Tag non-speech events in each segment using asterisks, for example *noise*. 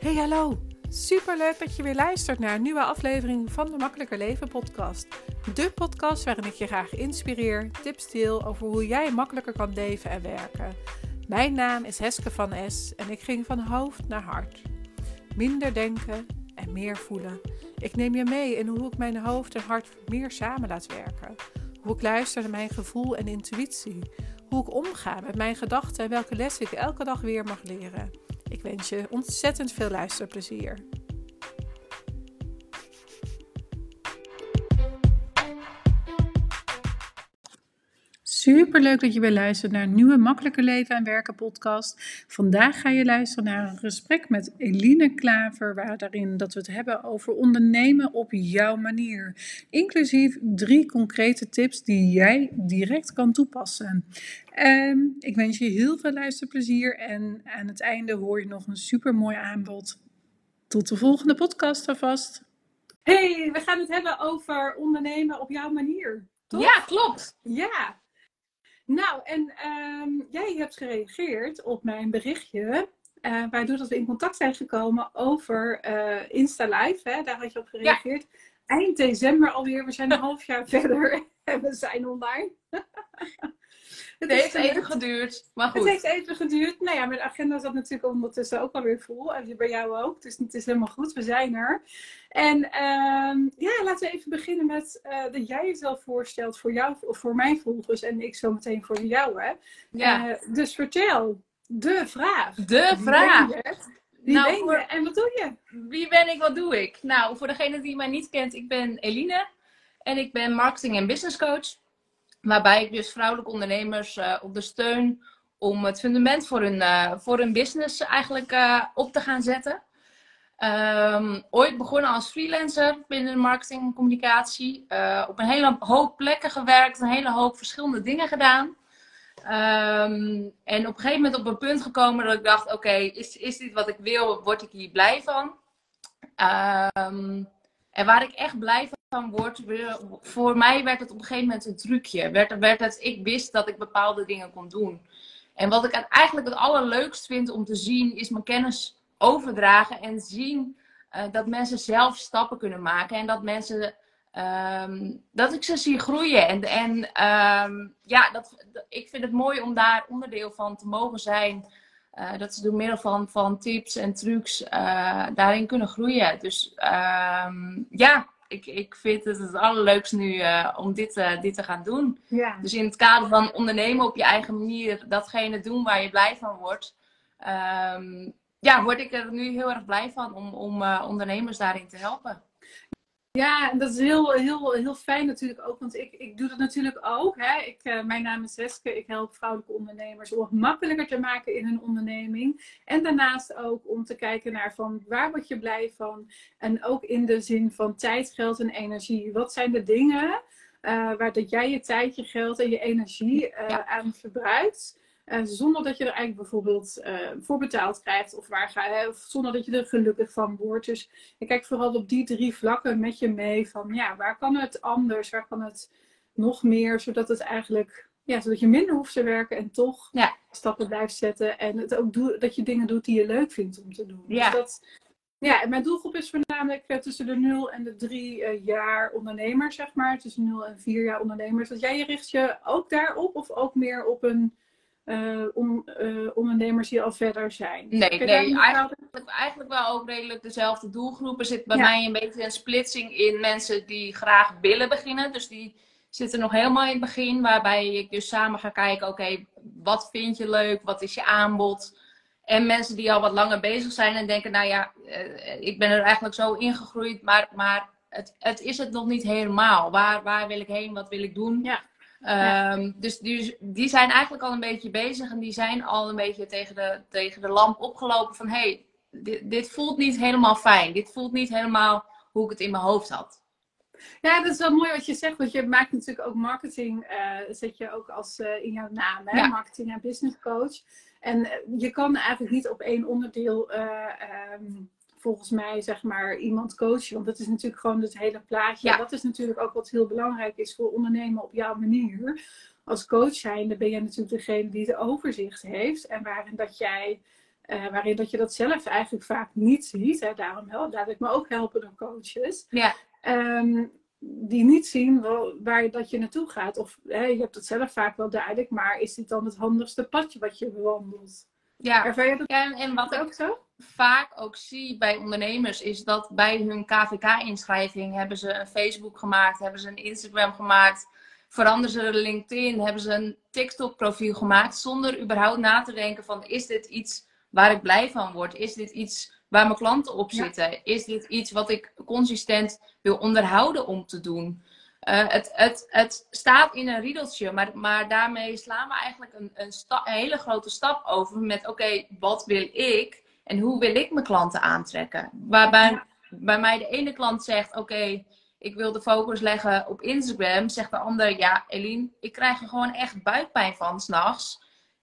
Hey hallo, superleuk dat je weer luistert naar een nieuwe aflevering van de Makkelijker Leven podcast. De podcast waarin ik je graag inspireer, tips deel over hoe jij makkelijker kan leven en werken. Mijn naam is Heske van S en ik ging van hoofd naar hart. Minder denken en meer voelen. Ik neem je mee in hoe ik mijn hoofd en hart meer samen laat werken. Hoe ik luister naar mijn gevoel en intuïtie. Hoe ik omga met mijn gedachten en welke lessen ik elke dag weer mag leren. Ik wens je ontzettend veel luisterplezier. Super leuk dat je weer luistert naar een nieuwe Makkelijker Leven en Werken podcast. Vandaag ga je luisteren naar een gesprek met Eline Klaver, waar daarin dat we het hebben over ondernemen op jouw manier. Inclusief drie concrete tips die jij direct kan toepassen. En ik wens je heel veel luisterplezier en aan het einde hoor je nog een super mooi aanbod. Tot de volgende podcast alvast. Hey, we gaan het hebben over ondernemen op jouw manier. Toch? Ja, klopt. Ja, nou, en ehm, jij hebt gereageerd op mijn berichtje. Uh, waardoor dat we in contact zijn gekomen over uh, Insta Live. Hè? Daar had je op gereageerd. Eind december alweer. We zijn een half jaar *laughs* verder en we zijn online. *laughs* Het, heeft even geduurd, maar goed. Het heeft even geduurd. Nou ja, mijn agenda zat natuurlijk ondertussen ook alweer vol. En bij jou ook. Dus het is helemaal goed. We zijn er. En uh, ja, laten we even beginnen met uh, dat jij jezelf voorstelt voor jou, of voor mijn volgers. En ik zo meteen voor jou, hè. Ja. Uh, dus vertel, de vraag. De vraag. Wie nou, ben je en wat doe je? Wie ben ik, wat doe ik? Nou, voor degene die mij niet kent, ik ben Eline. En ik ben marketing en business coach. Waarbij ik dus vrouwelijke ondernemers uh, ondersteun om het fundament voor hun, uh, voor hun business eigenlijk uh, op te gaan zetten. Um, ooit begonnen als freelancer binnen de marketing en communicatie. op een hele hoop plekken gewerkt, een hele hoop verschillende dingen gedaan. Um, en op een gegeven moment op een punt gekomen dat ik dacht: oké, is, is dit wat ik wil? Word ik hier blij van? Um, en waar ik echt blij van voor mij werd het op een gegeven moment een trucje. Werd, het, ik wist dat ik bepaalde dingen kon doen. En wat ik eigenlijk het allerleukst vind om te zien, is mijn kennis overdragen en zien uh, dat mensen zelf stappen kunnen maken. En dat mensen, um, dat ik ze zie groeien. En, en um, ja, dat, ik vind het mooi om daar onderdeel van te mogen zijn. Uh, dat ze door middel van, van tips en trucs uh, daarin kunnen groeien. Dus um, ja, ik, ik vind het het allerleukste nu uh, om dit, uh, dit te gaan doen. Ja. Dus in het kader van ondernemen op je eigen manier, datgene doen waar je blij van wordt. Um, ja, word ik er nu heel erg blij van om, om uh, ondernemers daarin te helpen. Ja, en dat is heel, heel, heel fijn natuurlijk ook, want ik, ik doe dat natuurlijk ook. Hè. Ik, uh, mijn naam is Weske, ik help vrouwelijke ondernemers om het makkelijker te maken in hun onderneming. En daarnaast ook om te kijken naar van waar word je blij van. En ook in de zin van tijd, geld en energie. Wat zijn de dingen uh, waar dat jij je tijd, je geld en je energie uh, ja. aan verbruikt? Uh, zonder dat je er eigenlijk bijvoorbeeld uh, voor betaald krijgt of, waar ga, hè, of zonder dat je er gelukkig van wordt. Dus ik kijk vooral op die drie vlakken met je mee van ja, waar kan het anders, waar kan het nog meer, zodat het eigenlijk, ja, zodat je minder hoeft te werken en toch ja. stappen blijft zetten en het ook doe, dat je dingen doet die je leuk vindt om te doen. Ja. Dus dat, ja, en mijn doelgroep is voornamelijk uh, tussen de 0 en de 3 jaar ondernemers, zeg maar. Tussen 0 en 4 jaar ondernemers. Dat jij richt je ook daarop of ook meer op een uh, om, uh, ondernemers die al verder zijn. Nee, nee eigenlijk, eigenlijk wel ook redelijk dezelfde doelgroep. Er zit bij ja. mij een beetje een splitsing in mensen die graag willen beginnen. Dus die zitten nog helemaal in het begin, waarbij ik dus samen ga kijken, oké, okay, wat vind je leuk? Wat is je aanbod? En mensen die al wat langer bezig zijn en denken, nou ja, uh, ik ben er eigenlijk zo ingegroeid, maar, maar het, het is het nog niet helemaal. Waar, waar wil ik heen? Wat wil ik doen? Ja. Um, dus die, die zijn eigenlijk al een beetje bezig en die zijn al een beetje tegen de, tegen de lamp opgelopen van hey, dit, dit voelt niet helemaal fijn. Dit voelt niet helemaal hoe ik het in mijn hoofd had. Ja, dat is wel mooi wat je zegt, want je maakt natuurlijk ook marketing, uh, zet je ook als uh, in jouw naam, hè? Ja. marketing en business coach. En uh, je kan eigenlijk niet op één onderdeel um, volgens mij, zeg maar, iemand coachen. Want dat is natuurlijk gewoon het hele plaatje. Ja. Dat is natuurlijk ook wat heel belangrijk is voor ondernemen op jouw manier. Als coach zijnde ben jij natuurlijk degene die de overzicht heeft. En waarin dat jij waarin dat je dat zelf eigenlijk vaak niet ziet. Hè, daarom help, laat ik me ook helpen door coaches. Ja. Ehm, die niet zien waar dat je naartoe gaat. Of hè, je hebt het zelf vaak wel duidelijk, maar is dit dan het handigste padje wat je bewandelt? Ja, Ervaar je dat en, en wat ook ik zo? vaak ook zie bij ondernemers is dat bij hun KVK-inschrijving hebben ze een Facebook gemaakt, hebben ze een Instagram gemaakt, veranderen ze LinkedIn, hebben ze een TikTok-profiel gemaakt zonder überhaupt na te denken van is dit iets waar ik blij van word? Is dit iets waar mijn klanten op zitten? Is dit iets wat ik consistent wil onderhouden om te doen? Uh, het, het, het staat in een riedeltje, maar, maar daarmee slaan we eigenlijk een, een, een hele grote stap over met: oké, wat wil ik en hoe wil ik mijn klanten aantrekken? Waarbij bij mij de ene klant zegt: oké, ik wil de focus leggen op Instagram, zegt de ander: ja, Eline, ik krijg er gewoon echt buikpijn van s'nachts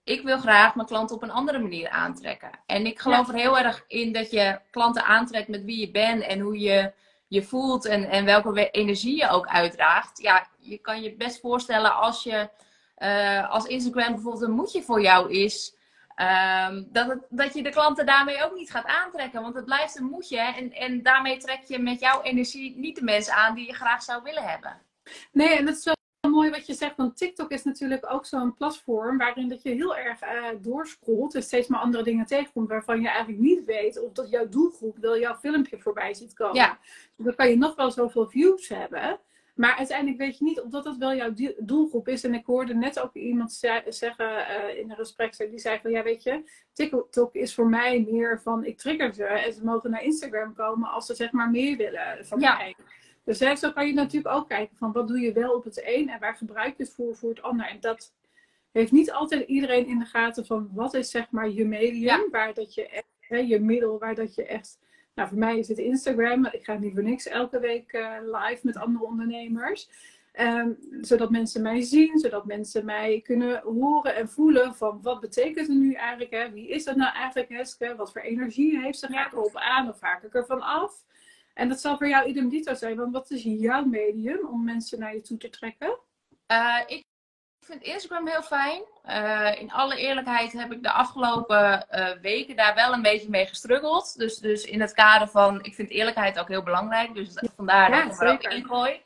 ik wil graag mijn klanten op een andere manier aantrekken. En ik geloof er heel erg in dat je klanten aantrekt met wie je bent en hoe je je voelt en, en welke energie je ook uitdraagt. Ja, je kan je best voorstellen als je uh, als Instagram bijvoorbeeld een moedje voor jou is. Um, dat, het, dat je de klanten daarmee ook niet gaat aantrekken. Want het blijft een moedje. En, en daarmee trek je met jouw energie niet de mensen aan die je graag zou willen hebben. Nee, en dat is mooi wat je zegt, want TikTok is natuurlijk ook zo'n platform waarin dat je heel erg uh, doorscrollt en steeds maar andere dingen tegenkomt waarvan je eigenlijk niet weet of dat jouw doelgroep wel jouw filmpje voorbij ziet komen. Ja. Dus dan kan je nog wel zoveel views hebben, maar uiteindelijk weet je niet of dat, dat wel jouw doelgroep is. En ik hoorde net ook iemand zeggen uh, in een gesprek, die zei van ja weet je, TikTok is voor mij meer van ik trigger ze en ze mogen naar Instagram komen als ze zeg maar meer willen van ja. mij. Dus hè, zo kan je natuurlijk ook kijken van wat doe je wel op het een en waar gebruik je het voor voor het ander. En dat heeft niet altijd iedereen in de gaten van wat is zeg maar je medium, waar dat je echt, hè, je middel, waar dat je echt, nou voor mij is het Instagram, ik ga niet voor niks elke week uh, live met andere ondernemers. Um, zodat mensen mij zien, zodat mensen mij kunnen horen en voelen van wat betekent het nu eigenlijk, hè? wie is dat nou eigenlijk Heske, wat voor energie heeft ze, ga ik erop aan of vaak ik ervan af. En dat zal voor jou idem dito zijn, want wat is jouw medium om mensen naar je toe te trekken? Uh, ik vind Instagram heel fijn. Uh, in alle eerlijkheid heb ik de afgelopen uh, weken daar wel een beetje mee gestruggeld. Dus, dus in het kader van, ik vind eerlijkheid ook heel belangrijk. Dus vandaar dat ik er ook zeker. in gooi.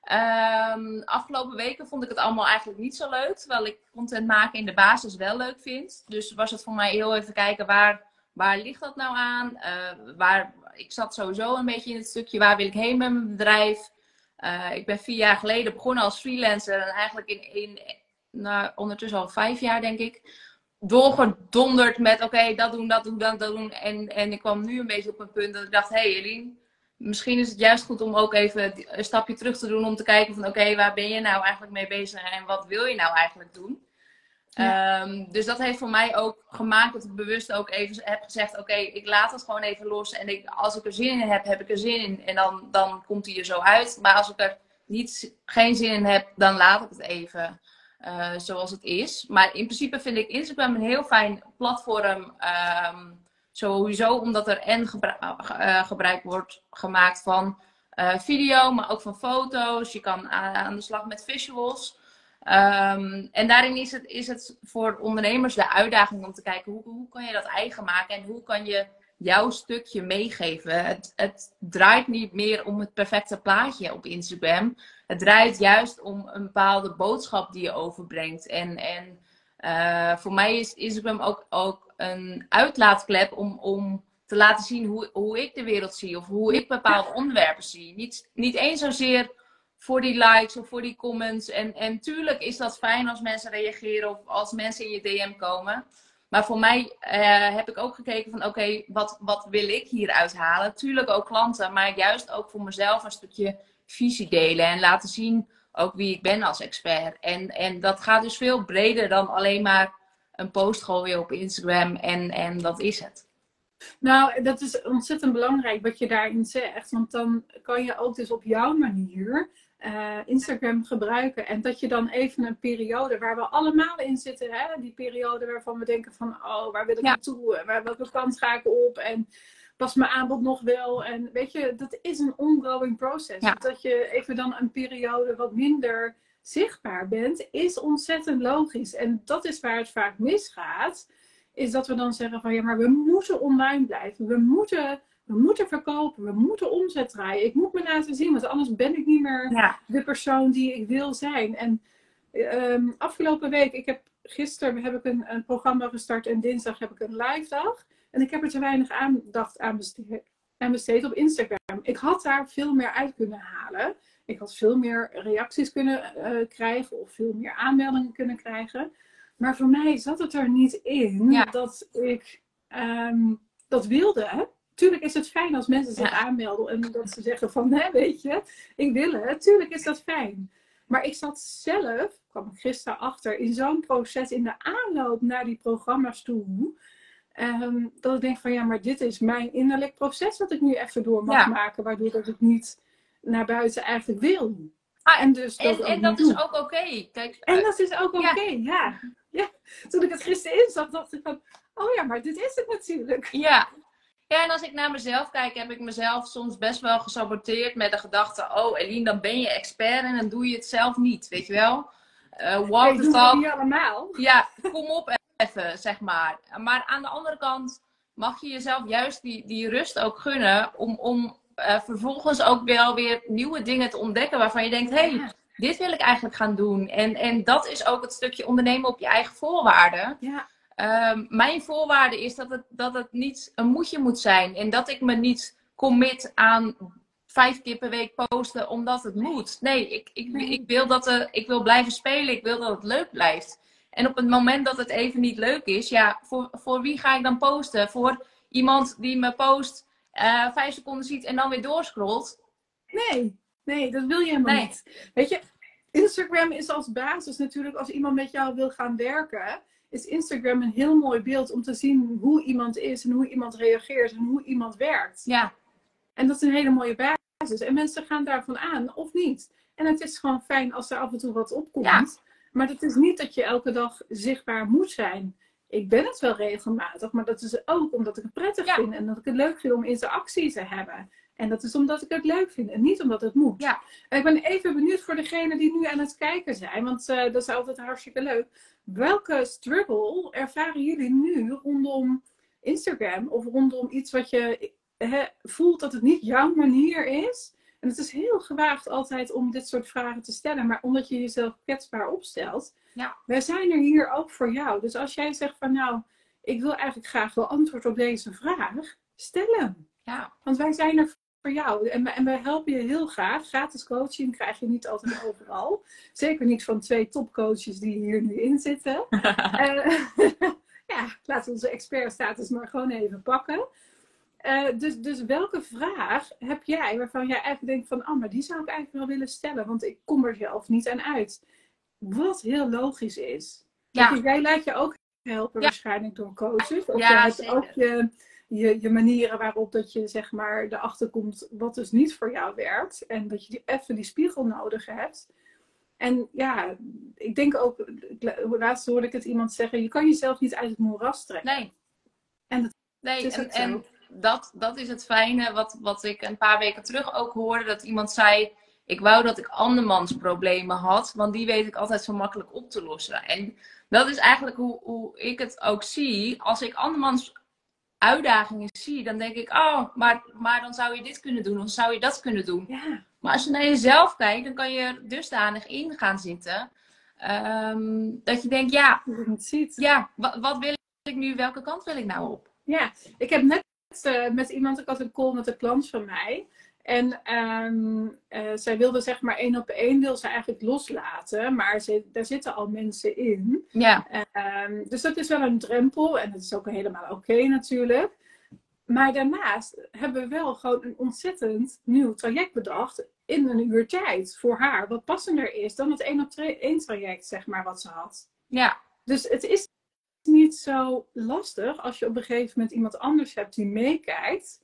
Ehm, afgelopen weken vond ik het allemaal eigenlijk niet zo leuk. Terwijl ik content maken in de basis wel leuk vind. Dus was het voor mij heel even kijken waar, waar ligt dat nou aan? Eh, waar, ik zat sowieso een beetje in het stukje waar wil ik heen met mijn bedrijf. Eh, ik ben vier jaar geleden begonnen als freelancer. En eigenlijk in, in nou, ondertussen al vijf jaar denk ik. Doorgedonderd met oké, dat doen, dat doen, dat doen. En, en ik kwam nu een beetje op een punt dat ik dacht, hé hey, misschien is het juist goed om ook even een stapje terug te doen om te kijken van oké, waar ben je nou eigenlijk mee bezig en wat wil je nou eigenlijk doen? Ehm, dus dat heeft voor mij ook gemaakt dat ik bewust ook even heb gezegd: Oké, ik laat het gewoon even los. En ik, als ik er zin in heb, heb ik er zin in. En dan, dan komt hij er zo uit. Maar als ik er niet, geen zin in heb, dan laat ik het even eh, zoals het is. Maar in principe vind ik Instagram een heel fijn platform. ehm, sowieso omdat er en eh, gebruik wordt gemaakt van eh, video, maar ook van foto's. Je kan aan de slag met visuals. Ehm, en daarin is het, is het voor ondernemers de uitdaging om te kijken hoe, hoe kan je dat eigen maken en hoe kan je jouw stukje meegeven. Het, het draait niet meer om het perfecte plaatje op Instagram. Het draait juist om een bepaalde boodschap die je overbrengt. En, en eh, voor mij is Instagram ook, ook een uitlaatklep om, om te laten zien hoe, hoe ik de wereld zie of hoe ik bepaalde onderwerpen zie. Niet, niet eens zozeer voor die likes of voor die comments. En, en tuurlijk is dat fijn als mensen reageren of als mensen in je DM komen. Maar voor mij eh, heb ik ook gekeken van oké, wat, wat wil ik hieruit halen? Tuurlijk ook klanten, maar juist ook voor mezelf een stukje visie delen en laten zien ook wie ik ben als expert. En, en dat gaat dus veel breder dan alleen maar een post gooien op Instagram en, en dat is het. Nou, dat is ontzettend belangrijk wat je daarin zegt. Want dan kan je ook dus op jouw manier eh, Instagram gebruiken. En dat je dan even een periode waar we allemaal in zitten. Hè? Die periode waarvan we denken van, oh, waar wil ik Ja. naartoe? Waar, welke kant ga ik op? En past mijn aanbod nog wel? En weet je, dat is een ongoing process. Ja. Dat je even dan een periode wat minder zichtbaar bent, is ontzettend logisch. En dat is waar het vaak misgaat is dat we dan zeggen van ja, maar we moeten online blijven. We moeten, we moeten verkopen. We moeten omzet draaien. Ik moet me laten zien, want anders ben ik niet meer Ja. de persoon die ik wil zijn. En ehm, afgelopen week, ik heb gisteren heb ik een, een programma gestart en dinsdag heb ik een live dag. En ik heb er te weinig aandacht aan besteed, aan besteed op Instagram. Ik had daar veel meer uit kunnen halen. Ik had veel meer reacties kunnen eh, krijgen of veel meer aanmeldingen kunnen krijgen. Maar voor mij zat het er niet in Ja. dat ik ehm, dat wilde. Tuurlijk is het fijn als mensen zich Ja. aanmelden en dat ze zeggen van, hè, weet je, ik wil het. Tuurlijk is dat fijn. Maar ik zat zelf, kwam ik gisteren achter, in zo'n proces in de aanloop naar die programma's toe. ehm, dat ik denk van ja, maar dit is mijn innerlijk proces wat ik nu even door mag Ja. maken. Waardoor dat ik niet naar buiten eigenlijk wil. Ah, En dus dat En, dat is ook oké. Kijk, En eh, dat is ook oké, Ja. ja. ja. Toen ik het gisteren inzag, dacht ik van, oh ja, maar dit is het natuurlijk. Ja. Ja, en als ik naar mezelf kijk, heb ik mezelf soms best wel gesaboteerd met de gedachte: oh, Eline, dan ben je expert en dan doe je het zelf niet, weet je wel? Eh walk the talk. niet allemaal. Ja, kom op even, zeg maar. Maar aan de andere kant mag je jezelf juist die, die rust ook gunnen om, om eh, vervolgens ook wel weer nieuwe dingen te ontdekken waarvan je denkt: hé, hey, Ja. dit wil ik eigenlijk gaan doen. En, en dat is ook het stukje ondernemen op je eigen voorwaarden. Ja, Ehm, mijn voorwaarde is dat het, dat het niet een moedje moet zijn. En dat ik me niet commit aan vijf keer per week posten omdat het moet. Nee, ik, ik, ik, wil, dat er, ik wil blijven spelen. Ik wil dat het leuk blijft. En op het moment dat het even niet leuk is, ja, voor, voor wie ga ik dan posten? Voor iemand die me post, eh, vijf seconden ziet en dan weer doorscrollt? nee, nee, dat wil je helemaal Nee. niet. Weet je, Instagram is als basis natuurlijk, als iemand met jou wil gaan werken, is Instagram een heel mooi beeld om te zien hoe iemand is en hoe iemand reageert en hoe iemand werkt. Ja, En dat is een hele mooie basis. En mensen gaan daarvan aan of niet. En het is gewoon fijn als er af en toe wat opkomt. Ja. Maar het is niet dat je elke dag zichtbaar moet zijn. Ik ben het wel regelmatig, maar dat is ook omdat ik het prettig Ja. vind en dat ik het leuk vind om interactie te hebben. En dat is omdat ik het leuk vind en niet omdat het moet. Ja. En ik ben even benieuwd voor degenen die nu aan het kijken zijn, want eh, dat is altijd hartstikke leuk. Welke struggle ervaren jullie nu rondom Instagram of rondom iets wat je voelt dat het niet jouw manier is? En het is heel gewaagd altijd om dit soort vragen te stellen, maar omdat je jezelf kwetsbaar opstelt. Ja. Wij zijn er hier ook voor jou. Dus als jij zegt van nou, ik wil eigenlijk graag wel antwoord op deze vraag, stel hem. ja, Want wij zijn er voor jou. En, wij- en wij helpen je heel graag. Gratis coaching krijg je niet altijd overal. Zeker niet van twee topcoaches die hier nu in zitten. *laughs* Eh, *laughs* ja, laten we onze expertstatus maar gewoon even pakken. Eh, dus, dus welke vraag heb jij waarvan jij eigenlijk denkt van... Oh, maar die zou ik eigenlijk wel willen stellen. Want ik kom er zelf niet aan uit. Wat heel logisch is. ja. Jij laat je ook helpen Ja. waarschijnlijk door coaches. Of Ja, je hebt zeker. ook je, je, je manieren waarop dat je zeg maar erachter komt wat dus niet voor jou werkt. En dat je die, even die spiegel nodig hebt. En ja, ik denk ook, laatst hoorde ik het iemand zeggen, je kan jezelf niet uit het moeras trekken. Nee. En dat nee, is en, en dat, dat is het fijne wat, wat ik een paar weken terug ook hoorde. Dat iemand zei, ik wou dat ik andermans problemen had. Want die weet ik altijd zo makkelijk op te lossen. En dat is eigenlijk hoe, hoe ik het ook zie. Als ik andermans uitdagingen zie, dan denk ik, oh, maar, maar dan zou je dit kunnen doen. Of zou je dat kunnen doen. ja, Maar als je naar jezelf kijkt, dan kan je er dusdanig in gaan zitten. ehm, dat je denkt, ja, ziet. ja wat, wat wil ik nu? Welke kant wil ik nou op? Ja, ik heb net eh, met iemand, ik had een call met een klant van mij. En ehm, eh, zij wilde zeg maar één op één, wil ze eigenlijk loslaten. Maar ze, daar zitten al mensen in. Ja, Ehm, dus dat is wel een drempel en dat is ook helemaal oké natuurlijk. Maar daarnaast hebben we wel gewoon een ontzettend nieuw traject bedacht in een uur tijd voor haar. Wat passender is dan het één op één traject, zeg maar, wat ze had. ja, Dus het is niet zo lastig als je op een gegeven moment iemand anders hebt die meekijkt.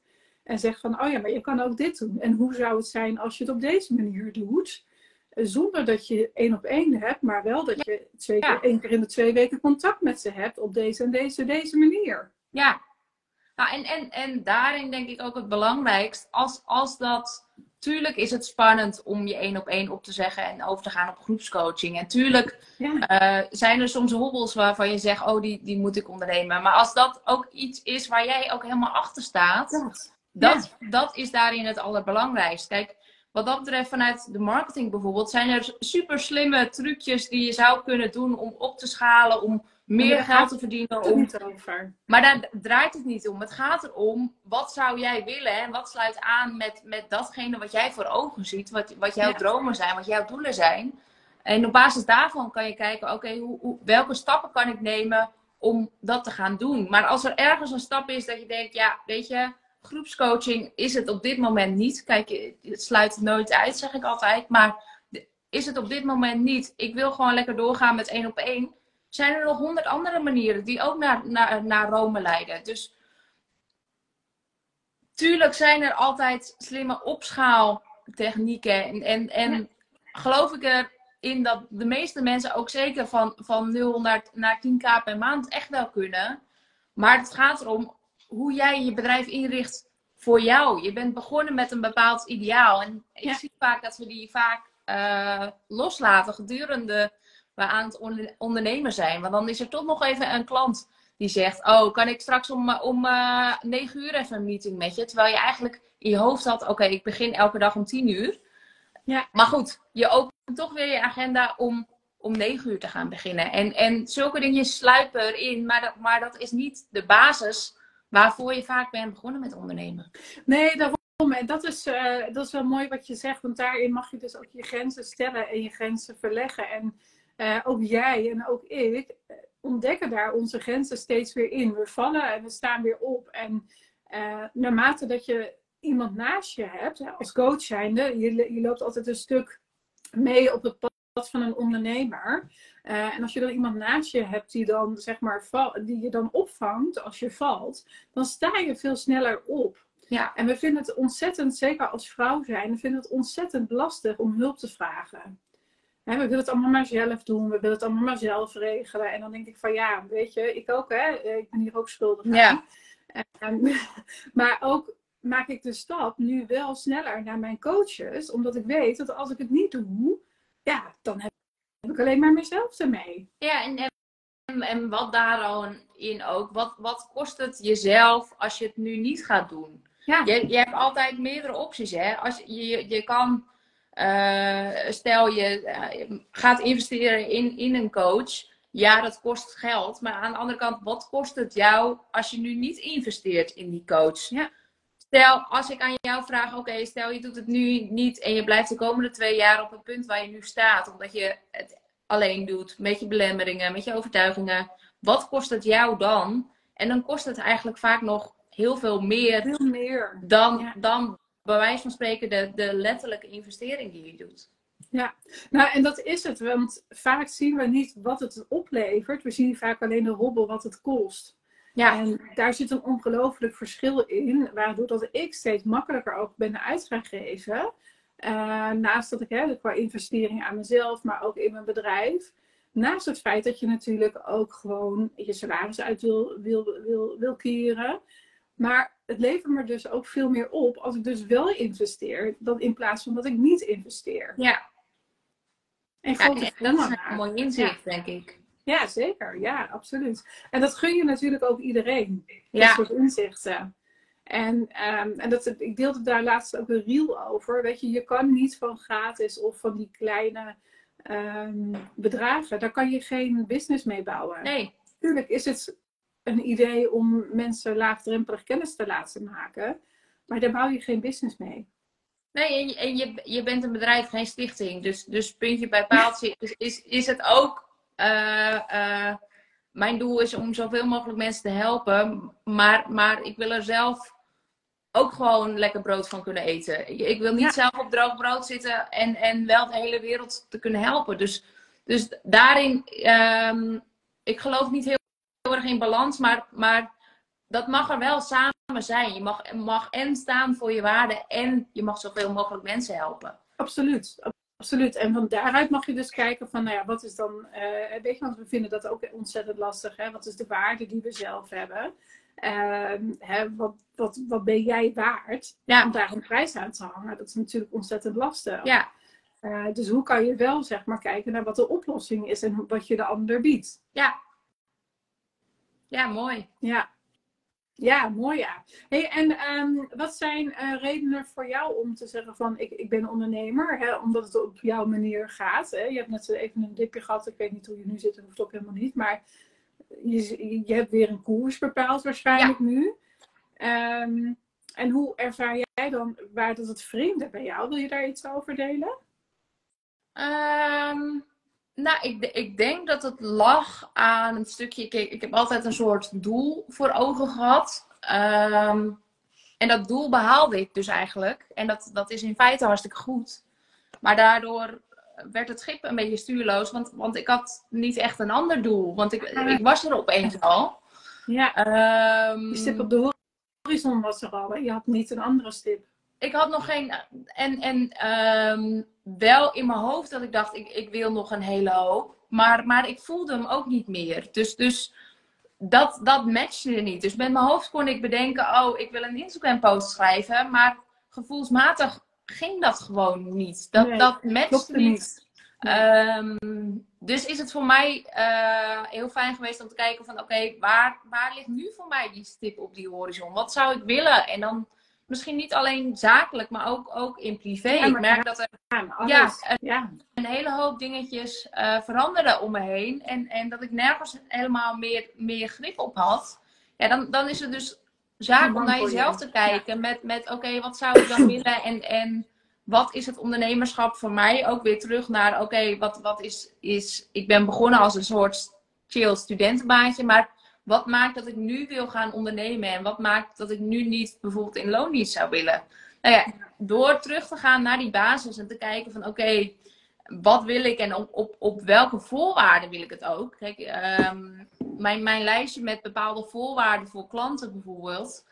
En zegt van, oh ja, maar je kan ook dit doen. En hoe zou het zijn als je het op deze manier doet? Eh, Zonder dat je één op één hebt, maar wel dat je twee keer, één keer in de twee weken contact met ze hebt op deze en deze, deze manier. ja. Nou, en, en, en daarin denk ik ook het belangrijkst, als, als dat tuurlijk is het spannend om je één op één op te zeggen en over te gaan op groepscoaching. En tuurlijk Ja. eh, zijn er soms hobbels waarvan je zegt, oh, die, die moet ik ondernemen. Maar als dat ook iets is waar jij ook helemaal achter staat, Dat. dat, dat is daarin het allerbelangrijkste. Kijk, wat dat betreft vanuit de marketing bijvoorbeeld, zijn er super slimme trucjes die je zou kunnen doen om op te schalen, om meer geld te verdienen. Het Om... over. Maar daar draait het niet om. Het gaat erom, wat zou jij willen en wat sluit aan met, met datgene wat jij voor ogen ziet, wat, wat jouw Ja. dromen zijn, wat jouw doelen zijn. En op basis daarvan kan je kijken, oké, hoe, hoe, welke stappen kan ik nemen om dat te gaan doen. Maar als er ergens een stap is dat je denkt, ja, weet je, groepscoaching is het op dit moment niet. Kijk, het sluit het nooit uit, zeg ik altijd. Maar is het op dit moment niet. Ik wil gewoon lekker doorgaan met één op één. Zijn er nog honderd andere manieren die ook naar, naar, naar Rome leiden. Dus tuurlijk zijn er altijd slimme opschaaltechnieken. En, en, en geloof ik erin dat de meeste mensen ook zeker van, van 0 naar, naar 10k per maand echt wel kunnen. Maar het gaat erom hoe jij je bedrijf inricht voor jou. Je bent begonnen met een bepaald ideaal. En ik Ja. zie vaak dat we die vaak eh, loslaten gedurende we aan het onder- ondernemen zijn. Want dan is er toch nog even een klant die zegt: Oh, kan ik straks om, om eh 9 uur even een meeting met je? Terwijl je eigenlijk in je hoofd had: Oké, ik begin elke dag om 10 uur. Ja. Maar goed, je opent toch weer je agenda om om 9 uur te gaan beginnen. En, en zulke dingen sluipen erin, maar dat, maar dat is niet de basis waarvoor je vaak bent begonnen met ondernemen. Nee, daarom. En dat is, eh, dat is wel mooi wat je zegt, want daarin mag je dus ook je grenzen stellen en je grenzen verleggen. En eh, ook jij en ook ik eh, ontdekken daar onze grenzen steeds weer in. We vallen en we staan weer op. En naarmate dat je iemand naast je hebt, als coach zijnde, je, je loopt altijd een stuk mee op het pad van een ondernemer. Eh, en als je dan iemand naast je hebt die, dan, zeg maar, die je dan opvangt als je valt, dan sta je veel sneller op. Ja. En we vinden het ontzettend, zeker als vrouw zijn, we vinden het ontzettend lastig om hulp te vragen. Hè, we willen het allemaal maar zelf doen, we willen het allemaal maar zelf regelen. En dan denk ik van ja, weet je, ik ook hè, ik ben hier ook schuldig aan. Ja. En, *laughs* maar ook maak ik de stap nu wel sneller naar mijn coaches, omdat ik weet dat als ik het niet doe, ja, dan heb ik alleen maar mezelf ermee. Ja, en, en, en wat daarin ook, wat, wat kost het jezelf als je het nu niet gaat doen? Ja. Je, je hebt altijd meerdere opties, hè? Als je, je, je kan, eh, stel je eh, gaat investeren in, in een coach, ja, dat kost geld. Maar aan de andere kant, wat kost het jou als je nu niet investeert in die coach? Ja. Stel, als ik aan jou vraag, oké, stel je doet het nu niet en je blijft de komende twee jaar op het punt waar je nu staat, omdat je het alleen doet, met je belemmeringen, met je overtuigingen. Wat kost het jou dan? En dan kost het eigenlijk vaak nog heel veel meer Veel meer. dan, Ja. dan bij wijze van spreken de, de letterlijke investering die je doet. Nou, en dat is het, want vaak zien we niet wat het oplevert. We zien vaak alleen de hobbel wat het kost. Ja, En daar zit een ongelooflijk verschil in, waardoor dat ik steeds makkelijker ook ben uit gaan geven. Eh, naast dat ik hè, qua investering aan mezelf, maar ook in mijn bedrijf. Naast het feit dat je natuurlijk ook gewoon je salaris uit wil, wil, wil, wil keren. Maar het levert me dus ook veel meer op als ik dus wel investeer, dan in plaats van dat ik niet investeer. ja. En ja grote en dat is een mooi inzicht, denk ik. Ja, zeker. Ja, absoluut. En dat gun je natuurlijk ook iedereen. Dat Ja, soort inzichten. En, ehm, en dat, ik deelde daar laatst ook een reel over. Weet je, je kan niet van gratis of van die kleine ehm, bedragen, daar kan je geen business mee bouwen. nee. Natuurlijk is het een idee om mensen laagdrempelig kennis te laten maken, maar daar bouw je geen business mee. Nee, en je, en je, je bent een bedrijf, geen stichting. Dus, dus puntje bij paaltje is, is, is het ook. Eh, eh, mijn doel is om zoveel mogelijk mensen te helpen. Maar, maar ik wil er zelf ook gewoon lekker brood van kunnen eten. Ik, wil niet Ja. zelf op droog brood zitten en, en wel de hele wereld te kunnen helpen. Dus, dus daarin, ehm, ik geloof niet heel, heel erg in balans, maar, maar dat mag er wel samen zijn. Je mag, mag en staan voor je waarden en je mag zoveel mogelijk mensen helpen. Absoluut, absoluut. En van daaruit mag je dus kijken van, nou ja, wat is dan, uh, weet je, want we vinden dat ook ontzettend lastig. Hè? Wat is de waarde die we zelf hebben? Uh, hè, wat, wat, wat ben jij waard? Ja. Om daar een prijs aan te hangen, dat is natuurlijk ontzettend lastig. Ja. Uh, dus hoe kan je wel, zeg maar, kijken naar wat de oplossing is en wat je de ander biedt? Ja. Ja, mooi. Ja. Ja, mooi ja. Hey, en um, wat zijn uh, redenen voor jou om te zeggen van ik, ik ben ondernemer, hè, omdat het op jouw manier gaat? Hè? Je hebt net even een dipje gehad, ik weet niet hoe je nu zit, dat hoeft ook helemaal niet. Maar je, je hebt weer een koers bepaald waarschijnlijk nu. Um, en hoe ervaar jij dan waar dat het vreemde bij jou? Wil je daar iets over delen? Um, nou, ik, ik denk dat het lag aan een stukje. Kijk, ik heb altijd een soort doel voor ogen gehad. Um, en dat doel behaalde ik dus eigenlijk. En dat, dat is in feite hartstikke goed. Maar daardoor werd het schip een beetje stuurloos. Want, want ik had niet echt een ander doel. Want ik, ik was er opeens al. Ja. Um, je stip op de horizon was er al. Je had niet een andere stip. Ik had nog geen. En, en um, wel in mijn hoofd dat ik dacht, ik, ik wil nog een hele hoop. Maar, maar ik voelde hem ook niet meer. Dus, dus dat, dat matchte niet. Dus met mijn hoofd kon ik bedenken, oh, ik wil een Instagram post schrijven. Maar gevoelsmatig ging dat gewoon niet. Dat, nee, dat matchte niet. Um, dus is het voor mij uh, heel fijn geweest om te kijken van oké, waar, waar ligt nu voor mij die stip op die horizon? Wat zou ik willen? En dan misschien niet alleen zakelijk, maar ook, ook in privé. ik merk dat er ja, een, ja. een hele hoop dingetjes uh, veranderden om me heen. En, en dat ik nergens helemaal meer, meer grip op had. Ja, dan, dan is het dus zaak om naar jezelf te kijken. Met, met oké, wat zou ik dan willen? En, en wat is het ondernemerschap voor mij? Ook weer terug naar oké, wat, wat is, is. Ik ben begonnen als een soort chill studentenbaantje. Maar wat maakt dat ik nu wil gaan ondernemen? En wat maakt dat ik nu niet bijvoorbeeld in loondienst zou willen? Nou ja, door terug te gaan naar die basis en te kijken van oké, wat wil ik en op, op, op welke voorwaarden wil ik het ook? Kijk, um, mijn, mijn lijstje met bepaalde voorwaarden voor klanten bijvoorbeeld,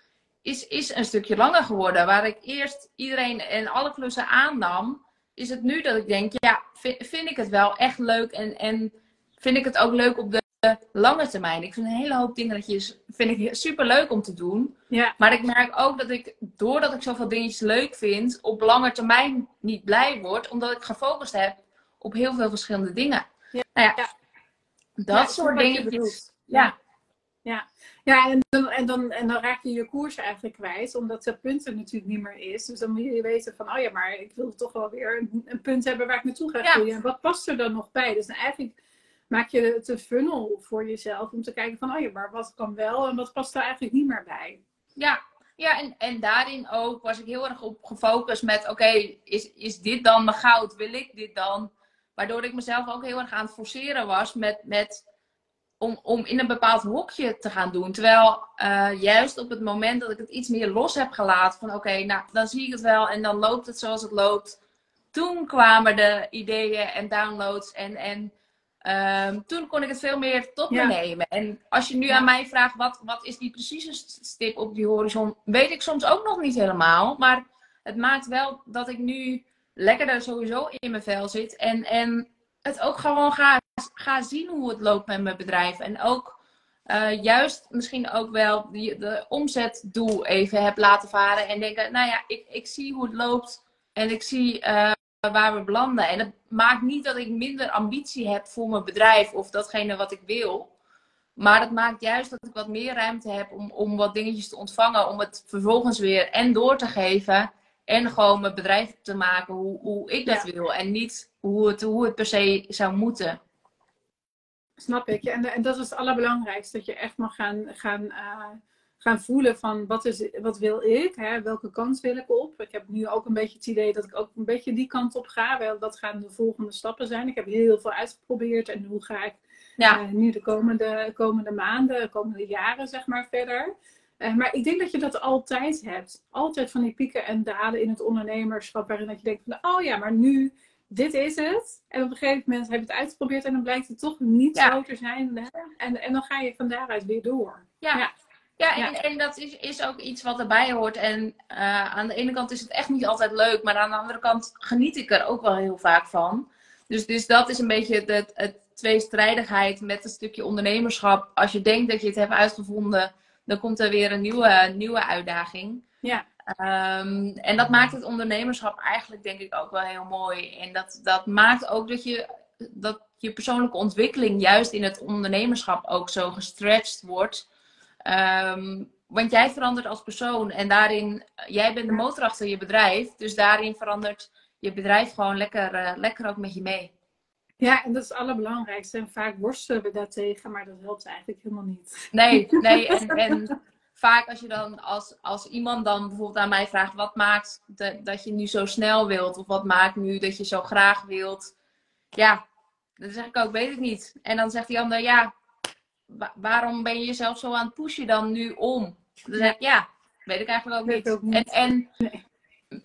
is, is een stukje langer geworden. Waar ik eerst iedereen en alle klussen aannam, is het nu dat ik denk, ja, vind, vind ik het wel echt leuk en, en vind ik het ook leuk op de lange termijn. Ik vind een hele hoop dingetjes vind ik super leuk om te doen. Ja. Maar ik merk ook dat ik, doordat ik zoveel dingetjes leuk vind, op lange termijn niet blij word. Omdat ik gefocust heb op heel veel verschillende dingen. Ja. Nou ja, dat soort dingetjes. Ja. Ja, ja en, dan, en, dan, en dan raak je je koers eigenlijk kwijt, omdat dat punt er natuurlijk niet meer is. Dus dan moet je weten van, oh ja, maar ik wil toch wel weer een, een punt hebben waar ik naartoe ga groeien. En wat past er dan nog bij? Dus eigenlijk maak je het een funnel voor jezelf om te kijken van, oh ja, maar wat kan wel en wat past er eigenlijk niet meer bij? Ja, ja en, en daarin ook was ik heel erg op gefocust met, oké, is, is dit dan mijn goud? Wil ik dit dan? Waardoor ik mezelf ook heel erg aan het forceren was met, met om, om in een bepaald hokje te gaan doen. Terwijl uh, juist op het moment dat ik het iets meer los heb gelaten, van oké, nou dan zie ik het wel en dan loopt het zoals het loopt. Toen kwamen de ideeën en downloads en, en Um, toen kon ik het veel meer tot me nemen. En als je nu aan mij vraagt, wat, wat is die precieze stip op die horizon, weet ik soms ook nog niet helemaal. Maar het maakt wel dat ik nu lekkerder sowieso in mijn vel zit. En, en het ook gewoon ga, ga zien hoe het loopt met mijn bedrijf. En ook uh, juist misschien ook wel die, de omzetdoel even heb laten varen. En denken, nou ja, ik, ik zie hoe het loopt. En ik zie uh, waar we belanden. En het maakt niet dat ik minder ambitie heb voor mijn bedrijf of datgene wat ik wil. Maar het maakt juist dat ik wat meer ruimte heb om, om wat dingetjes te ontvangen. Om het vervolgens weer en door te geven. En gewoon mijn bedrijf te maken hoe, hoe ik dat wil. En niet hoe het, hoe het per se zou moeten. Snap ik. En, en dat is het allerbelangrijkste. Dat je echt mag gaan, gaan uh, gaan voelen van wat, is, wat wil ik, hè? welke kant wil ik op. Ik heb nu ook een beetje het idee dat ik ook een beetje die kant op ga. Wel, dat gaan de volgende stappen zijn. Ik heb heel veel uitgeprobeerd en hoe ga ik ja. uh, nu de komende, komende maanden, de komende jaren zeg maar verder. Uh, maar ik denk dat je dat altijd hebt. Altijd van die pieken en dalen in het ondernemerschap. Waarin dat je denkt van, oh ja, maar nu, dit is het. En op een gegeven moment heb je het uitgeprobeerd en dan blijkt het toch niet ja. zo te zijn. Hè? En, en dan ga je van daaruit weer door. ja. ja. Ja, en, en dat is, is ook iets wat erbij hoort. En uh, aan de ene kant is het echt niet altijd leuk, maar aan de andere kant geniet ik er ook wel heel vaak van. Dus, dus dat is een beetje het tweestrijdigheid met een stukje ondernemerschap. Als je denkt dat je het hebt uitgevonden, dan komt er weer een nieuwe, nieuwe uitdaging. Ja. Um, en dat maakt het ondernemerschap eigenlijk denk ik ook wel heel mooi. En dat, dat maakt ook dat je, dat je persoonlijke ontwikkeling juist in het ondernemerschap ook zo gestretched wordt. Um, want jij verandert als persoon en daarin, jij bent de motor achter je bedrijf. Dus daarin verandert je bedrijf gewoon lekker, uh, lekker ook met je mee. Ja, en dat is het allerbelangrijkste. En vaak worstelen we daartegen, maar dat helpt eigenlijk helemaal niet. Nee, *laughs* nee. En, en vaak als je dan, als, als iemand dan bijvoorbeeld aan mij vraagt, wat maakt de, dat je nu zo snel wilt? Of wat maakt nu dat je zo graag wilt? Ja, dan zeg ik ook, weet ik niet. En dan zegt die ander, ja, waarom ben je jezelf zo aan het pushen dan nu om? Dan zeg ik, ja, weet ik eigenlijk ook niet. Ook niet. En, en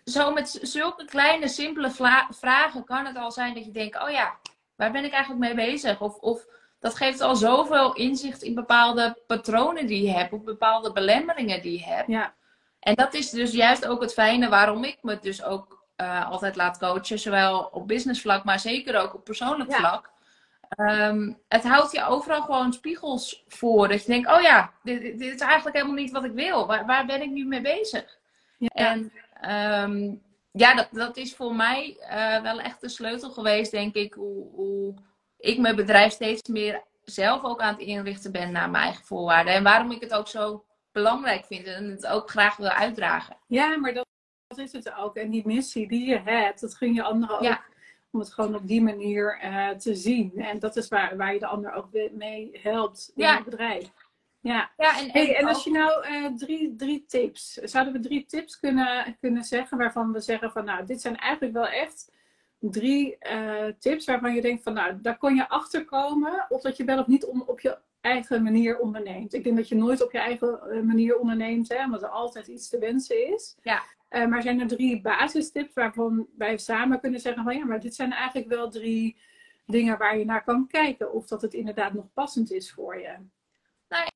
zo met zulke kleine, simpele vragen kan het al zijn dat je denkt, oh ja, waar ben ik eigenlijk mee bezig? Of, of dat geeft al zoveel inzicht in bepaalde patronen die je hebt, of bepaalde belemmeringen die je hebt. Ja. En dat is dus juist ook het fijne waarom ik me dus ook uh, altijd laat coachen, zowel op business vlak, maar zeker ook op persoonlijk ja. vlak. Um, het houdt je overal gewoon spiegels voor. Dat je denkt, oh ja, dit, dit is eigenlijk helemaal niet wat ik wil. Waar, waar ben ik nu mee bezig? Ja. En um, ja, dat, dat is voor mij uh, wel echt de sleutel geweest, denk ik. Hoe, hoe ik mijn bedrijf steeds meer zelf ook aan het inrichten ben naar mijn eigen voorwaarden. En waarom ik het ook zo belangrijk vind en het ook graag wil uitdragen. Ja, maar dat, dat is het ook. En die missie die je hebt, dat gun je anderen ook. Ja. Om het gewoon op die manier uh, te zien. En dat is waar, waar je de ander ook mee helpt in ja. het bedrijf. Ja, ja en, en, hey, en als je nou uh, drie, drie tips, zouden we drie tips kunnen, kunnen zeggen waarvan we zeggen van nou, dit zijn eigenlijk wel echt drie uh, tips waarvan je denkt van nou, daar kon je achter komen of dat je wel of niet op je eigen manier onderneemt. Ik denk dat je nooit op je eigen manier onderneemt, hè, omdat er altijd iets te wensen is. Ja. Uh, maar zijn er drie basistips waarvan wij samen kunnen zeggen van ja, maar dit zijn eigenlijk wel drie dingen waar je naar kan kijken of dat het inderdaad nog passend is voor je. Nou,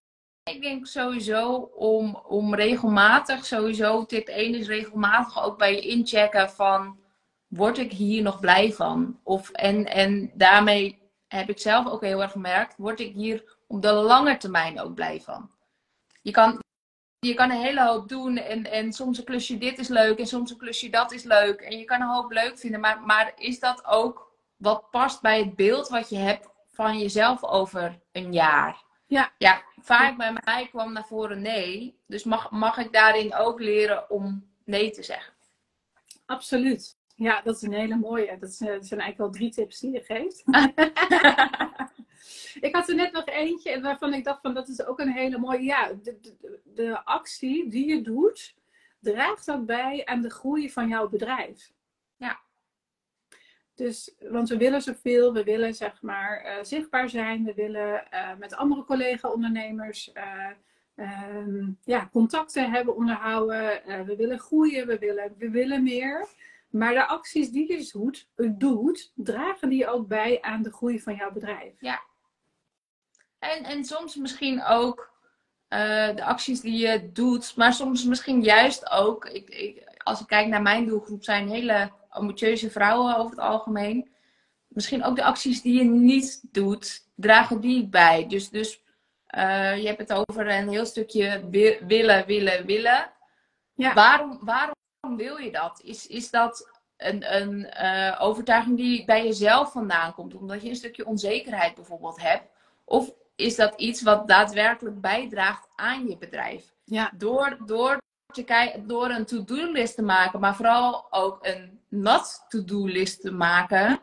ik denk sowieso om, om regelmatig, sowieso tip 1 is regelmatig ook bij je inchecken van word ik hier nog blij van? Of, en, en daarmee heb ik zelf ook heel erg gemerkt, word ik hier op de lange termijn ook blij van? Je kan, je kan een hele hoop doen en, en soms een klusje dit is leuk en soms een klusje dat is leuk. En je kan een hoop leuk vinden, maar, maar is dat ook wat past bij het beeld wat je hebt van jezelf over een jaar? Ja. ja, vaak bij mij kwam naar voren nee. Dus mag, mag ik daarin ook leren om nee te zeggen? Absoluut. Ja, dat is een hele mooie. Dat zijn eigenlijk wel drie tips die je geeft. *laughs* ik had er net nog eentje waarvan ik dacht van dat is ook een hele mooie. Ja, de, de, de actie die je doet, draagt ook bij aan de groei van jouw bedrijf. Ja. Dus, want we willen zoveel, we willen zeg maar uh, zichtbaar zijn, we willen uh, met andere collega-ondernemers uh, ja, contacten hebben, onderhouden, we willen groeien, we willen, we willen meer. Maar de acties die je doet, doet, dragen die ook bij aan de groei van jouw bedrijf. Ja. En, en soms misschien ook uh, de acties die je doet, maar soms misschien juist ook, ik, ik, als ik kijk naar mijn doelgroep, zijn hele ambitieuze vrouwen over het algemeen. Misschien ook de acties die je niet doet, dragen die bij. Dus, dus uh, je hebt het over een heel stukje willen, willen, willen. Ja. Waarom, waarom wil je dat? Is, is dat een, een uh, overtuiging die bij jezelf vandaan komt, omdat je een stukje onzekerheid bijvoorbeeld hebt? Of is dat iets wat daadwerkelijk bijdraagt aan je bedrijf? Ja. Door, door, te kijken, door een to-do-list te maken, maar vooral ook een not-to-do-list te maken,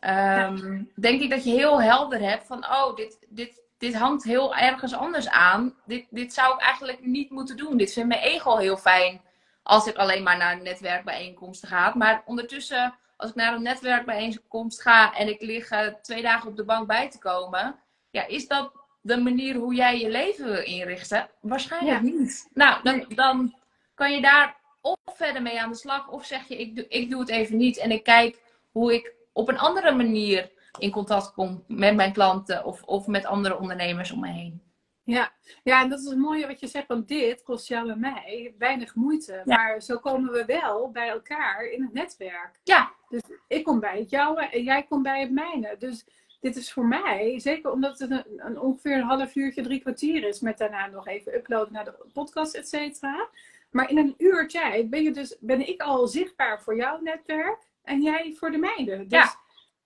um, denk ik dat je heel helder hebt van, oh, dit, dit, dit hangt heel ergens anders aan. Dit, dit zou ik eigenlijk niet moeten doen. Dit vindt mijn ego heel fijn als ik alleen maar naar een netwerkbijeenkomsten ga. Maar ondertussen, als ik naar een netwerkbijeenkomst ga en ik lig uh, twee dagen op de bank bij te komen, ja, is dat de manier hoe jij je leven wil inrichten? Waarschijnlijk niet. Nou, dan, dan kan je daar of verder mee aan de slag, of zeg je, ik doe, ik doe het even niet en ik kijk hoe ik op een andere manier in contact kom met mijn klanten of, of met andere ondernemers om me heen. Ja. ja, en dat is het mooie wat je zegt, want dit kost jou en mij weinig moeite. Maar zo komen we wel bij elkaar in het netwerk. Ja. Dus ik kom bij het jouwe en jij komt bij het mijne. Dus dit is voor mij, zeker omdat het een, een ongeveer een half uurtje, drie kwartier is, met daarna nog even uploaden naar de podcast, et cetera. Maar in een uur tijd ben, je dus, ben ik al zichtbaar voor jouw netwerk en jij voor de mijne. Dus Ja.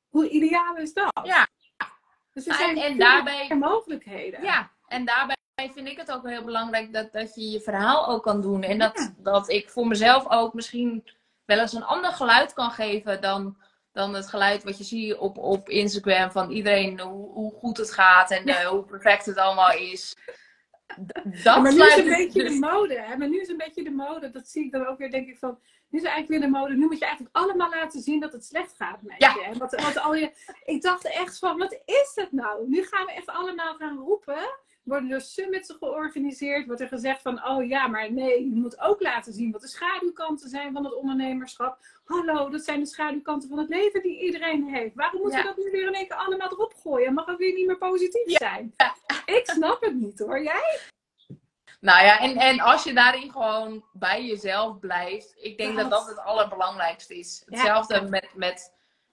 hoe ideaal is dat? Ja. Dus er En- zijn en veel daarbij- mogelijkheden. Ja, en daarbij vind ik het ook heel belangrijk dat, dat je je verhaal ook kan doen. En dat, Ja. dat ik voor mezelf ook misschien wel eens een ander geluid kan geven dan, dan het geluid wat je ziet op, op Instagram van iedereen hoe, hoe goed het gaat en eh, hoe perfect het allemaal is. D- Dat maar nu is een beetje dus- de mode. Hè? Maar nu is een beetje de mode. Dat zie ik dan ook weer, denk ik van. Nu is eigenlijk weer de mode. Nu moet je eigenlijk allemaal laten zien dat het slecht gaat met Ja. je. En Wat, wat al je. Ik dacht echt van, wat is het nou? Nu gaan we echt allemaal gaan roepen. Worden er summits georganiseerd? Wordt er gezegd van, oh ja, maar nee, je moet ook laten zien wat de schaduwkanten zijn van het ondernemerschap. Hallo, dat zijn de schaduwkanten van het leven die iedereen heeft. Waarom moeten Ja. we dat nu weer in één keer allemaal erop gooien? Mag het weer niet meer positief Ja. zijn? Ik snap het niet hoor. Jij? Nou ja, en, en als je daarin gewoon bij jezelf blijft, ik denk dat Dat. het allerbelangrijkste is. Hetzelfde met, met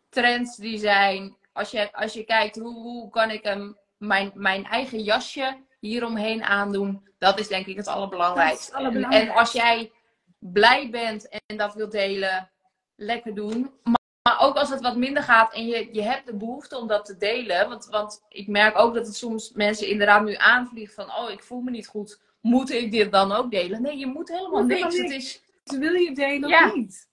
trends die zijn. Als je, als je kijkt, hoe, hoe kan ik hem, mijn, mijn eigen jasje hieromheen aandoen, dat is denk ik het allerbelangrijkste. Het En, allerbelangrijkste. en als jij blij bent en dat wilt delen, lekker doen. Maar, maar ook als het wat minder gaat en je, je hebt de behoefte om dat te delen. Want, want ik merk ook dat het soms mensen inderdaad nu aanvliegen van, oh, ik voel me niet goed. Moet ik dit dan ook delen? Nee, je moet helemaal Moet niks. Het is, wil je delen Ja. of niet?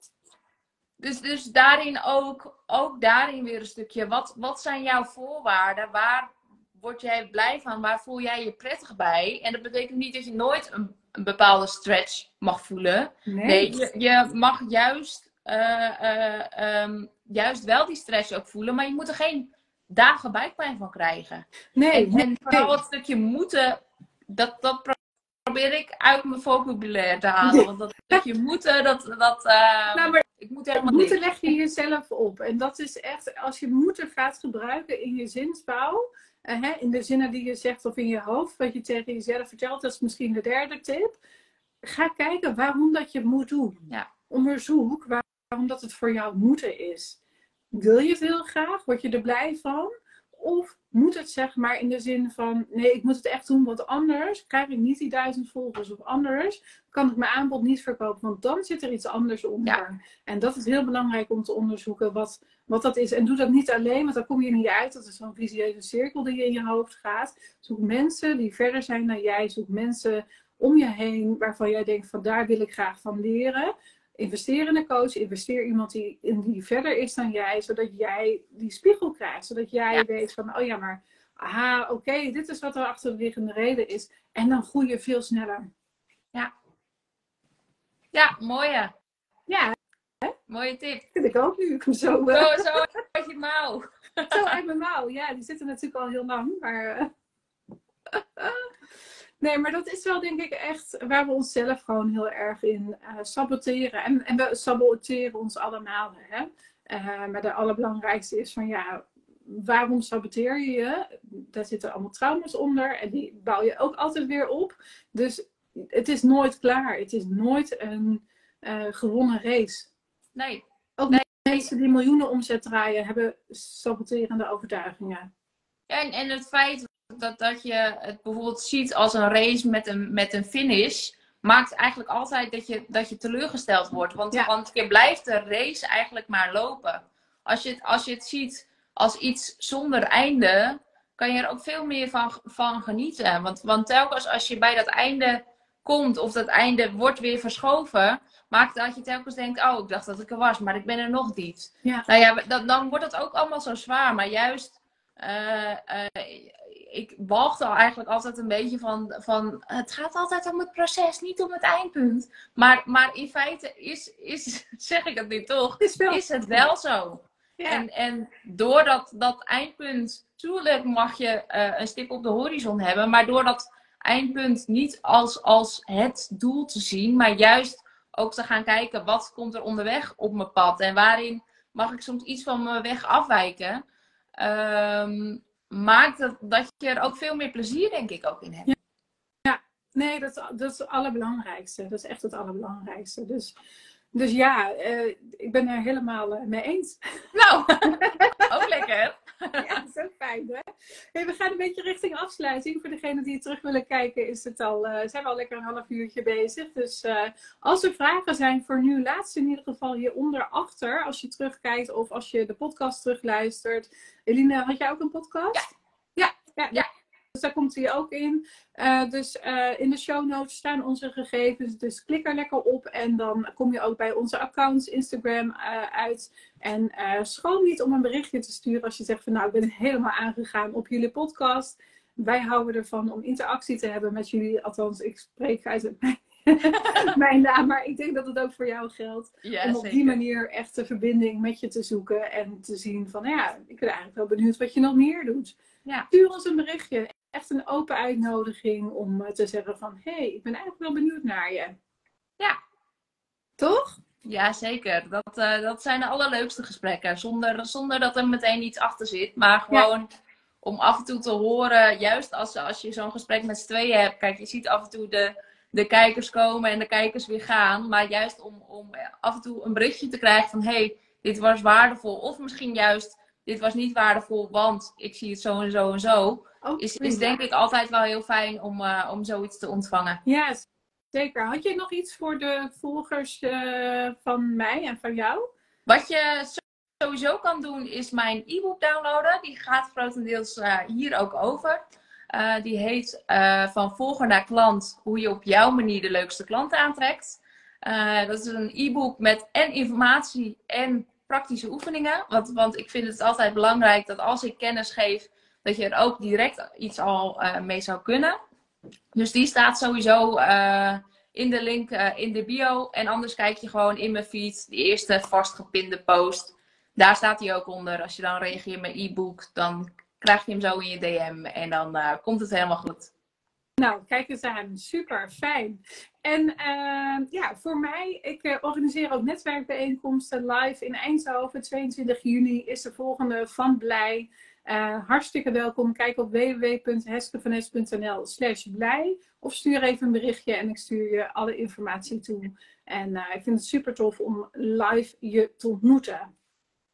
dus, dus daarin ook, ook daarin weer een stukje. Wat, wat zijn jouw voorwaarden? Waar word jij blij van? Waar voel jij je prettig bij? En dat betekent niet dat je nooit een, een bepaalde stretch mag voelen. Nee, je, je mag juist, eh, eh, ehm, juist wel die stress ook voelen, maar je moet er geen dagen buikpijn van krijgen. nee, En, vooral het stukje moeten, dat, dat pro- probeer ik uit mijn vocabulaire te halen. Want dat stukje moeten, dat, dat eh, Nou, maar ik moet helemaal moeten leg je jezelf op. En dat is echt, als je moeten gaat gebruiken in je zinsbouw, eh, hè, in de zinnen die je zegt of in je hoofd, wat je tegen jezelf vertelt, dat is misschien de derde tip. Ga kijken waarom dat je het moet doen. Ja. Onderzoek waar- waarom dat het voor jou moeten is. Wil je het heel graag? Word je er blij van? Of moet het zeg maar in de zin van, nee, ik moet het echt doen, want anders krijg ik niet die duizend volgers. Of anders kan ik mijn aanbod niet verkopen, want dan zit er iets anders onder. En dat is heel belangrijk om te onderzoeken wat, wat dat is. En doe dat niet alleen, want dan kom je niet uit. Dat is zo'n visieuze cirkel die in je hoofd gaat. Zoek mensen die verder zijn dan jij. Zoek mensen om je heen waarvan jij denkt van daar wil ik graag van leren. Investeer in een coach, investeer iemand die, in die verder is dan jij, zodat jij die spiegel krijgt. Zodat jij Ja. weet van, oh ja, maar aha, oké, dit is wat er achterliggende reden is. En dan groei je veel sneller. Ja, mooie. Ja, Mooie tip. vind ik ook nu. Ik hem zo, eh, Zo, zo uit je mouw. *laughs* Zo uit mijn mouw. Ja, die zitten natuurlijk al heel lang. Maar, eh, *laughs* nee, maar dat is wel denk ik echt waar we onszelf gewoon heel erg in eh, saboteren. En, en we saboteren ons allemaal. Hè? Eh, maar de allerbelangrijkste is van ja, waarom saboteer je je? Daar zitten allemaal trauma's onder. En die bouw je ook altijd weer op. Dus het is nooit klaar. Het is nooit een eh, gewonnen race. Nee. Mensen die miljoenen omzet draaien, hebben saboterende overtuigingen. En, en het feit dat, dat je het bijvoorbeeld ziet als een race met een, met een finish, maakt eigenlijk altijd dat je, dat je teleurgesteld wordt. Want, Ja. want je blijft de race eigenlijk maar lopen. Als je, het, als je het ziet als iets zonder einde, kan je er ook veel meer van, van genieten. Want, want telkens als je bij dat einde komt, of dat einde wordt weer verschoven, maakt dat je telkens denkt, oh, ik dacht dat ik er was, maar ik ben er nog niet. Ja. Nou ja, dan, dan wordt het ook allemaal zo zwaar. Maar juist, eh, eh, ik walgde al eigenlijk altijd een beetje van, van, het gaat altijd om het proces, niet om het eindpunt. Maar, maar in feite is, is, *laughs* zeg ik het nu toch, is wel. is het wel zo. Ja. En, en door dat, dat eindpunt, tuurlijk mag je eh, een stip op de horizon hebben, maar door dat eindpunt niet als, als het doel te zien, maar juist ook te gaan kijken wat komt er onderweg op mijn pad en waarin mag ik soms iets van mijn weg afwijken, ehm, maakt dat, dat je er ook veel meer plezier denk ik ook in hebt. Nee, dat, dat is het allerbelangrijkste. Dat is echt het allerbelangrijkste. Dus, dus ja, uh, ik ben er helemaal uh, mee eens. Nou, *laughs* ook lekker. *laughs* ja, zo fijn hè. Hey, we gaan een beetje richting afsluiting. Voor degenen die terug willen kijken, is het al, uh, zijn we al lekker een half uurtje bezig. Dus als er vragen zijn voor nu, laat ze in ieder geval hieronder achter. Als je terugkijkt of als je de podcast terugluistert. Eline, had jij ook een podcast? Ja. Ja, ja. ja. Dus daar komt hij ook in. Uh, dus uh, in de show notes staan onze gegevens. Dus klik er lekker op. En dan kom je ook bij onze accounts, Instagram uh, uit. En schoon niet om een berichtje te sturen als je zegt van nou, ik ben helemaal aangegaan op jullie podcast. Wij houden ervan om interactie te hebben met jullie. Althans, ik spreek uit het *laughs* mijn naam. Maar ik denk dat het ook voor jou geldt. Ja, om op zeker. die manier echt de verbinding met je te zoeken. En te zien van, nou ja, ik ben eigenlijk wel benieuwd wat je nog meer doet. Ja. Stuur ons een berichtje. Echt een open uitnodiging om te zeggen van, hé, hey, ik ben eigenlijk wel benieuwd naar je. Ja. Toch? Ja, zeker. Dat, uh, dat zijn de allerleukste gesprekken. Zonder, zonder dat er meteen iets achter zit. Maar gewoon ja. om af en toe te horen, juist als, als je zo'n gesprek met z'n tweeën hebt. Kijk, je ziet af en toe de, de kijkers komen en de kijkers weer gaan. Maar juist om, om af en toe een berichtje te krijgen van, hé, hey, dit was waardevol. Of misschien juist, dit was niet waardevol, want ik zie het zo en zo en zo. Is, is denk ik altijd wel heel fijn om, uh, om zoiets te ontvangen. Ja, zeker. Had je nog iets voor de volgers uh, van mij en van jou? Wat je sowieso kan doen is mijn e-book downloaden. Die gaat grotendeels uh, hier ook over. die heet Van volger naar klant. Hoe je op jouw manier de leukste klanten aantrekt. dat is een e-book met en informatie en praktische oefeningen. Want, want ik vind het altijd belangrijk dat als ik kennis geef dat je er ook direct iets al uh, mee zou kunnen. Dus die staat sowieso uh, in de link uh, in de bio. En anders kijk je gewoon in mijn feed, die eerste vastgepinde post. Daar staat hij ook onder. Als je dan reageert met e-book, dan krijg je hem zo in je DM. En dan komt het helemaal goed. Nou, kijk eens aan. Super, fijn. En ja, voor mij, ik organiseer ook netwerkbijeenkomsten live in Eindhoven. 22 juni is de volgende van Blij. Uh, hartstikke welkom. Kijk op www.heskevanes.nl slash blij. Of stuur even een berichtje en ik stuur je alle informatie toe. En uh, ik vind het super tof om live je te ontmoeten.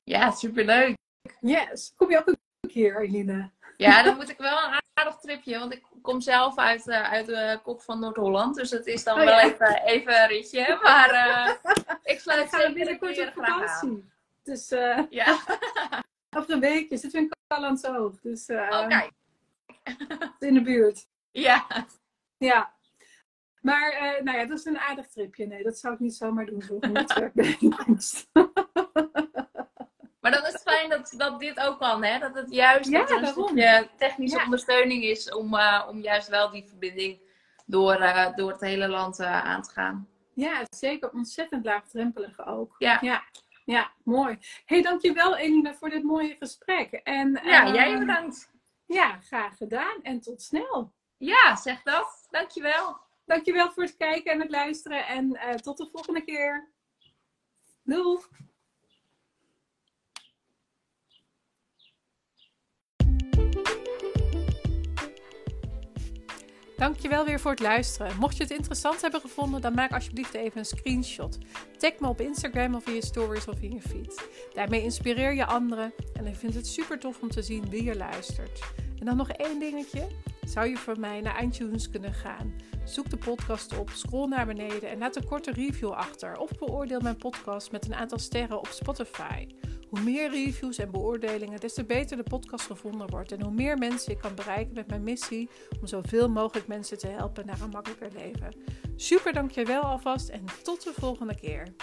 Ja, superleuk. Yes. Kom je ook een keer, Eline? Ja, dan moet ik wel een aardig tripje. Want ik kom zelf uit, uh, uit de kop van Noord-Holland. Dus het is dan oh, wel ja. even, even een ritje. Maar ik sluit zeker binnenkort op vakantie. Dus ja. *laughs* over een weekje zitten we in Callandsoog. Dus uh, oh, kijk. in de buurt. *laughs* Ja. Ja. Maar uh, nou ja, dat is een aardig tripje. Nee, dat zou ik niet zomaar doen voor een netwerkbijeenkomst. maar dan is het fijn dat, dat dit ook kan, hè? Dat het juist ja, dat een stukje technische ja. ondersteuning is om, uh, om juist wel die verbinding door, door het hele land aan te gaan. Ja, zeker. Ontzettend laagdrempelig ook. Ja. ja. Ja, mooi. hey, dankjewel Eline voor dit mooie gesprek. En, ja, uh, jij bedankt. Ja, graag gedaan en tot snel. Ja, zeg dat. Dankjewel. Dankjewel voor het kijken en het luisteren en uh, tot de volgende keer. Doei. Dankjewel weer voor het luisteren. Mocht je het interessant hebben gevonden, dan maak alsjeblieft even een screenshot. Tag me op Instagram of in je stories of in je feed. Daarmee inspireer je anderen en ik vind het super tof om te zien wie er luistert. En dan nog één dingetje. Zou je voor mij naar iTunes kunnen gaan? Zoek de podcast op, scroll naar beneden en laat een korte review achter. Of beoordeel mijn podcast met een aantal sterren op Spotify. Hoe meer reviews en beoordelingen, des te beter de podcast gevonden wordt. En hoe meer mensen ik kan bereiken met mijn missie om zoveel mogelijk mensen te helpen naar een makkelijker leven. Super dankjewel alvast en tot de volgende keer.